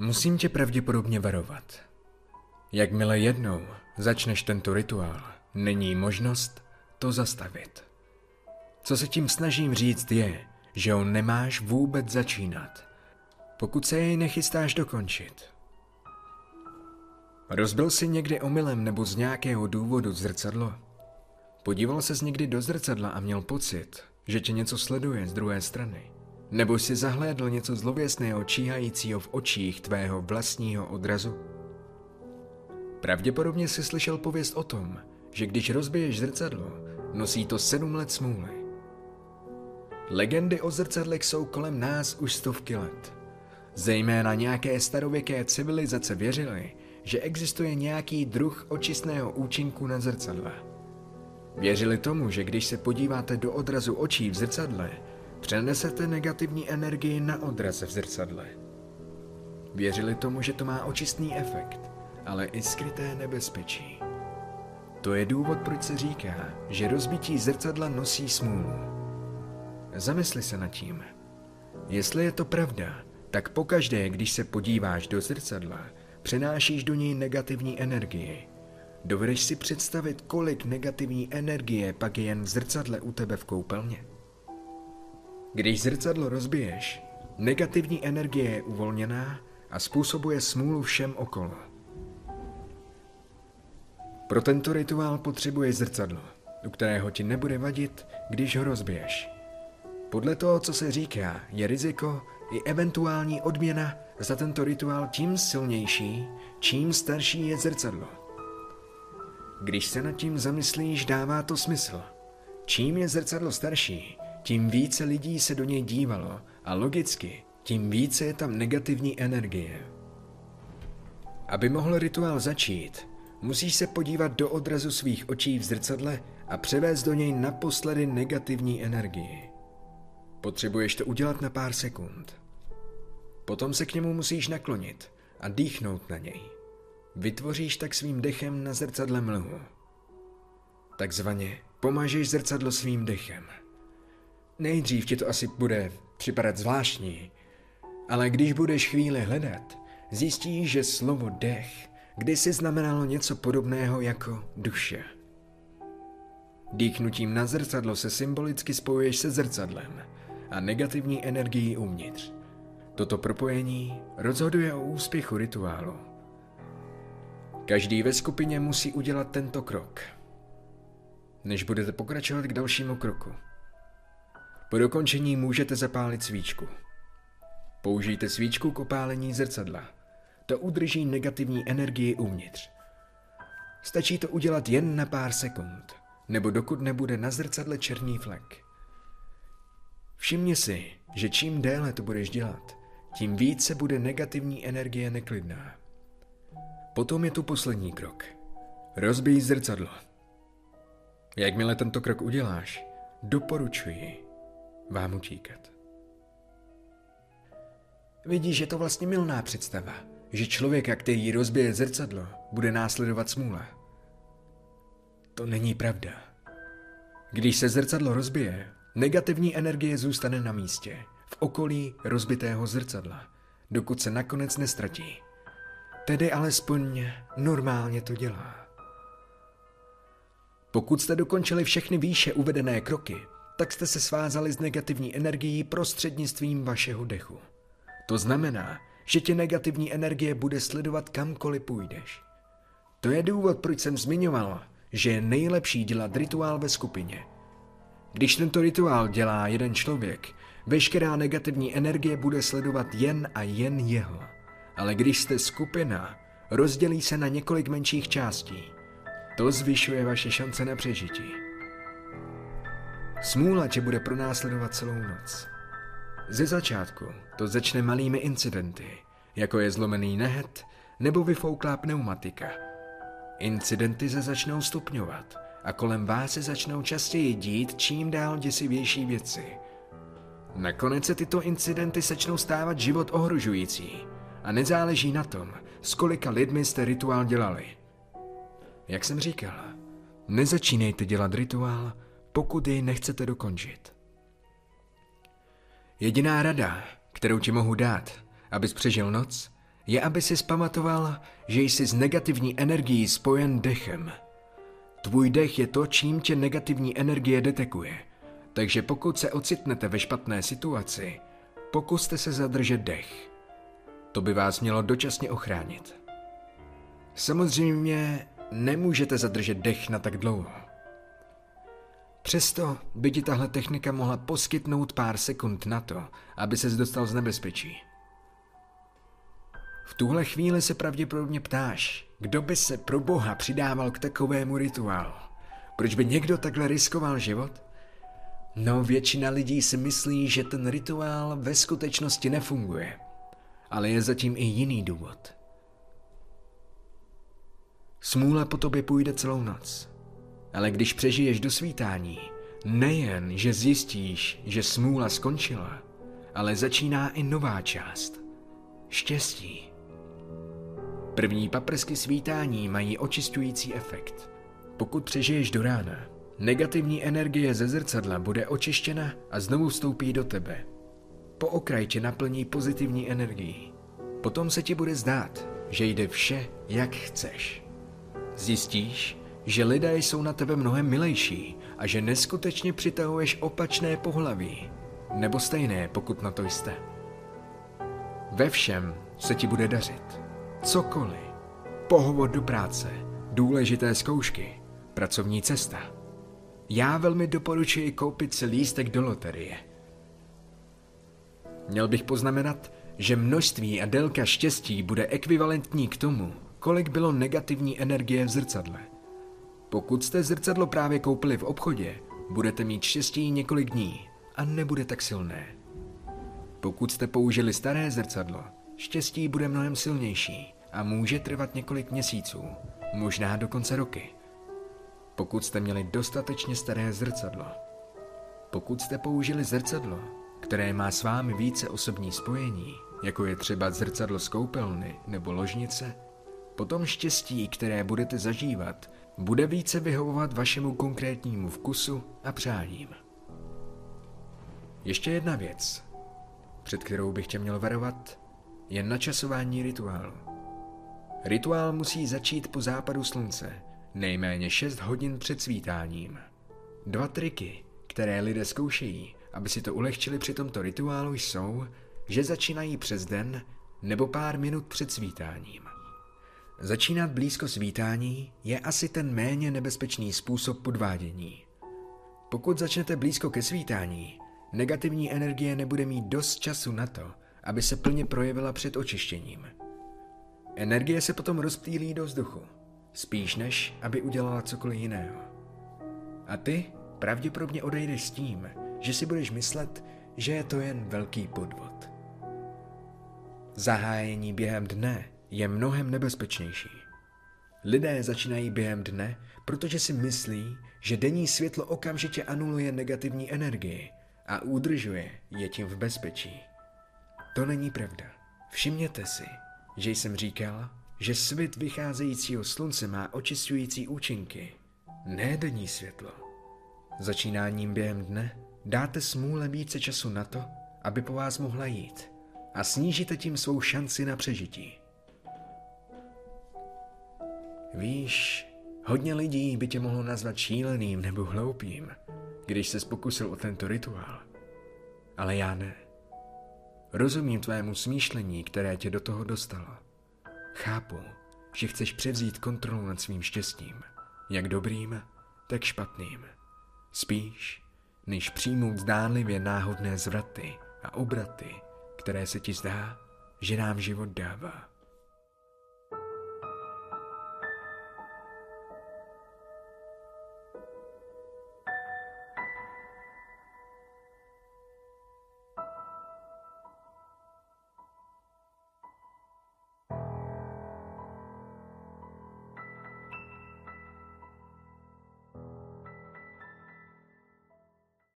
Musím tě pravděpodobně varovat. Jakmile jednou začneš tento rituál, není možnost to zastavit. Co se tím snažím říct je, že ho nemáš vůbec začínat, pokud se jej nechystáš dokončit. Rozbil si někdy omylem nebo z nějakého důvodu zrcadlo? Podíval ses někdy do zrcadla a měl pocit, že tě něco sleduje z druhé strany? Nebo si zahlédl něco zlověstného číhajícího v očích tvého vlastního odrazu? Pravděpodobně si slyšel pověst o tom, že když rozbiješ zrcadlo, nosí to sedm let smůly. Legendy o zrcadlech jsou kolem nás už stovky let. Zejména nějaké starověké civilizace věřily, že existuje nějaký druh očistného účinku na zrcadle. Věřili tomu, že když se podíváte do odrazu očí v zrcadle, přenesete negativní energii na odraz v zrcadle. Věřili tomu, že to má očistný efekt, ale i skryté nebezpečí. To je důvod, proč se říká, že rozbití zrcadla nosí smůlu. Zamysli se nad tím. Jestli je to pravda, tak pokaždé, když se podíváš do zrcadla, přenášíš do něj negativní energii. Dovedeš si představit, kolik negativní energie pak je jen v zrcadle u tebe v koupelně? Když zrcadlo rozbiješ, negativní energie je uvolněná a způsobuje smůlu všem okolo. Pro tento rituál potřebuješ zrcadlo, u kterého ti nebude vadit, když ho rozbiješ. Podle toho, co se říká, je riziko i eventuální odměna za tento rituál tím silnější, čím starší je zrcadlo. Když se nad tím zamyslíš, dává to smysl. Čím je zrcadlo starší, tím více lidí se do něj dívalo a logicky, tím více je tam negativní energie. Aby mohl rituál začít, musíš se podívat do odrazu svých očí v zrcadle a převést do něj naposledy negativní energii. Potřebuješ to udělat na pár sekund. Potom se k němu musíš naklonit a dýchnout na něj. Vytvoříš tak svým dechem na zrcadle mlhu. Takzvaně pomážeš zrcadlo svým dechem. Nejdřív ti to asi bude připadat zvláštní, ale když budeš chvíli hledat, zjistíš, že slovo dech kdysi znamenalo něco podobného jako duše. Dýchnutím na zrcadlo se symbolicky spojuješ se zrcadlem a negativní energií uvnitř. Toto propojení rozhoduje o úspěchu rituálu. Každý ve skupině musí udělat tento krok, než budete pokračovat k dalšímu kroku. Po dokončení můžete zapálit svíčku. Použijte svíčku k opálení zrcadla. To udrží negativní energii uvnitř. Stačí to udělat jen na pár sekund, nebo dokud nebude na zrcadle černý flek. Všimni si, že čím déle to budeš dělat, tím více bude negativní energie neklidná. Potom je tu poslední krok. Rozbij zrcadlo. Jakmile tento krok uděláš, doporučuji vám utíkat. Vidíš, že to vlastně milná představa, že člověka, který rozbije zrcadlo, bude následovat smůla. To není pravda. Když se zrcadlo rozbije, negativní energie zůstane na místě – v okolí rozbitého zrcadla, dokud se nakonec nestratí. Tedy alespoň normálně to dělá. Pokud jste dokončili všechny výše uvedené kroky, tak jste se svázali s negativní energií prostřednictvím vašeho dechu. To znamená, že tě negativní energie bude sledovat kamkoliv půjdeš. To je důvod, proč jsem zmiňoval, že je nejlepší dělat rituál ve skupině. Když tento rituál dělá jeden člověk, Veškerá negativní energie bude sledovat jen a jen jeho. Ale když jste skupina, rozdělí se na několik menších částí. To zvyšuje vaše šance na přežití. Smůla tě bude pronásledovat celou noc. Ze začátku to začne malými incidenty, jako je zlomený nehet nebo vyfouklá pneumatika. Incidenty se začnou stupňovat a kolem vás se začnou častěji dít čím dál děsivější věci – Nakonec se tyto incidenty začnou stávat život ohrožující a nezáleží na tom, s kolika lidmi jste rituál dělali. Jak jsem říkal, nezačínejte dělat rituál, pokud jej nechcete dokončit. Jediná rada, kterou ti mohu dát, abys přežil noc, je, aby si zpamatoval, že jsi s negativní energií spojen dechem. Tvůj dech je to, čím tě negativní energie detekuje. Takže pokud se ocitnete ve špatné situaci, pokuste se zadržet dech. To by vás mělo dočasně ochránit. Samozřejmě nemůžete zadržet dech na tak dlouho. Přesto by ti tahle technika mohla poskytnout pár sekund na to, aby ses dostal z nebezpečí. V tuhle chvíli se pravděpodobně ptáš, kdo by se pro boha přidával k takovému rituálu. Proč by někdo takhle riskoval život? No, většina lidí si myslí, že ten rituál ve skutečnosti nefunguje. Ale je zatím i jiný důvod. Smůla po tobě půjde celou noc. Ale když přežiješ do svítání, nejen, že zjistíš, že smůla skončila, ale začíná i nová část. Štěstí. První paprsky svítání mají očistující efekt. Pokud přežiješ do rána, negativní energie ze zrcadla bude očištěna a znovu vstoupí do tebe. Po okraj tě naplní pozitivní energií. Potom se ti bude zdát, že jde vše, jak chceš. Zjistíš, že lidé jsou na tebe mnohem milejší a že neskutečně přitahuješ opačné pohlaví, nebo stejné, pokud na to jste. Ve všem se ti bude dařit. Cokoliv. Pohovor do práce, důležité zkoušky, pracovní cesta. Já velmi doporučuji koupit si lístek do loterie. Měl bych poznamenat, že množství a délka štěstí bude ekvivalentní k tomu, kolik bylo negativní energie v zrcadle. Pokud jste zrcadlo právě koupili v obchodě, budete mít štěstí několik dní a nebude tak silné. Pokud jste použili staré zrcadlo, štěstí bude mnohem silnější a může trvat několik měsíců, možná dokonce roky. Pokud jste měli dostatečně staré zrcadlo. Pokud jste použili zrcadlo, které má s vámi více osobní spojení, jako je třeba zrcadlo z koupelny nebo ložnice, potom štěstí, které budete zažívat, bude více vyhovovat vašemu konkrétnímu vkusu a přáním. Ještě jedna věc, před kterou bych tě měl varovat, je načasování rituálu. Rituál musí začít po západu slunce, nejméně 6 hodin před svítáním. Dva triky, které lidé zkoušejí, aby si to ulehčili při tomto rituálu, jsou, že začínají přes den nebo pár minut před svítáním. Začínat blízko svítání je asi ten méně nebezpečný způsob podvádění. Pokud začnete blízko ke svítání, negativní energie nebude mít dost času na to, aby se plně projevila před očištěním. Energie se potom rozptýlí do vzduchu, spíš než aby udělala cokoliv jiného. A ty pravděpodobně odejdeš s tím, že si budeš myslet, že je to jen velký podvod. Zahájení během dne je mnohem nebezpečnější. Lidé začínají během dne, protože si myslí, že denní světlo okamžitě anuluje negativní energii a udržuje je tím v bezpečí. To není pravda. Všimněte si, že jsem říkal, že svět vycházejícího slunce má očistující účinky, ne denní světlo. Začínáním během dne dáte smůle více času na to, aby po vás mohla jít a snížíte tím svou šanci na přežití. Víš, hodně lidí by tě mohlo nazvat šíleným nebo hloupým, když se pokusil o tento rituál. Ale já ne. Rozumím tvému smýšlení, které tě do toho dostalo. Chápu, že chceš převzít kontrolu nad svým štěstím, jak dobrým, tak špatným. Spíš, než přijmout zdánlivě náhodné zvraty a obraty, které se ti zdá, že nám život dává.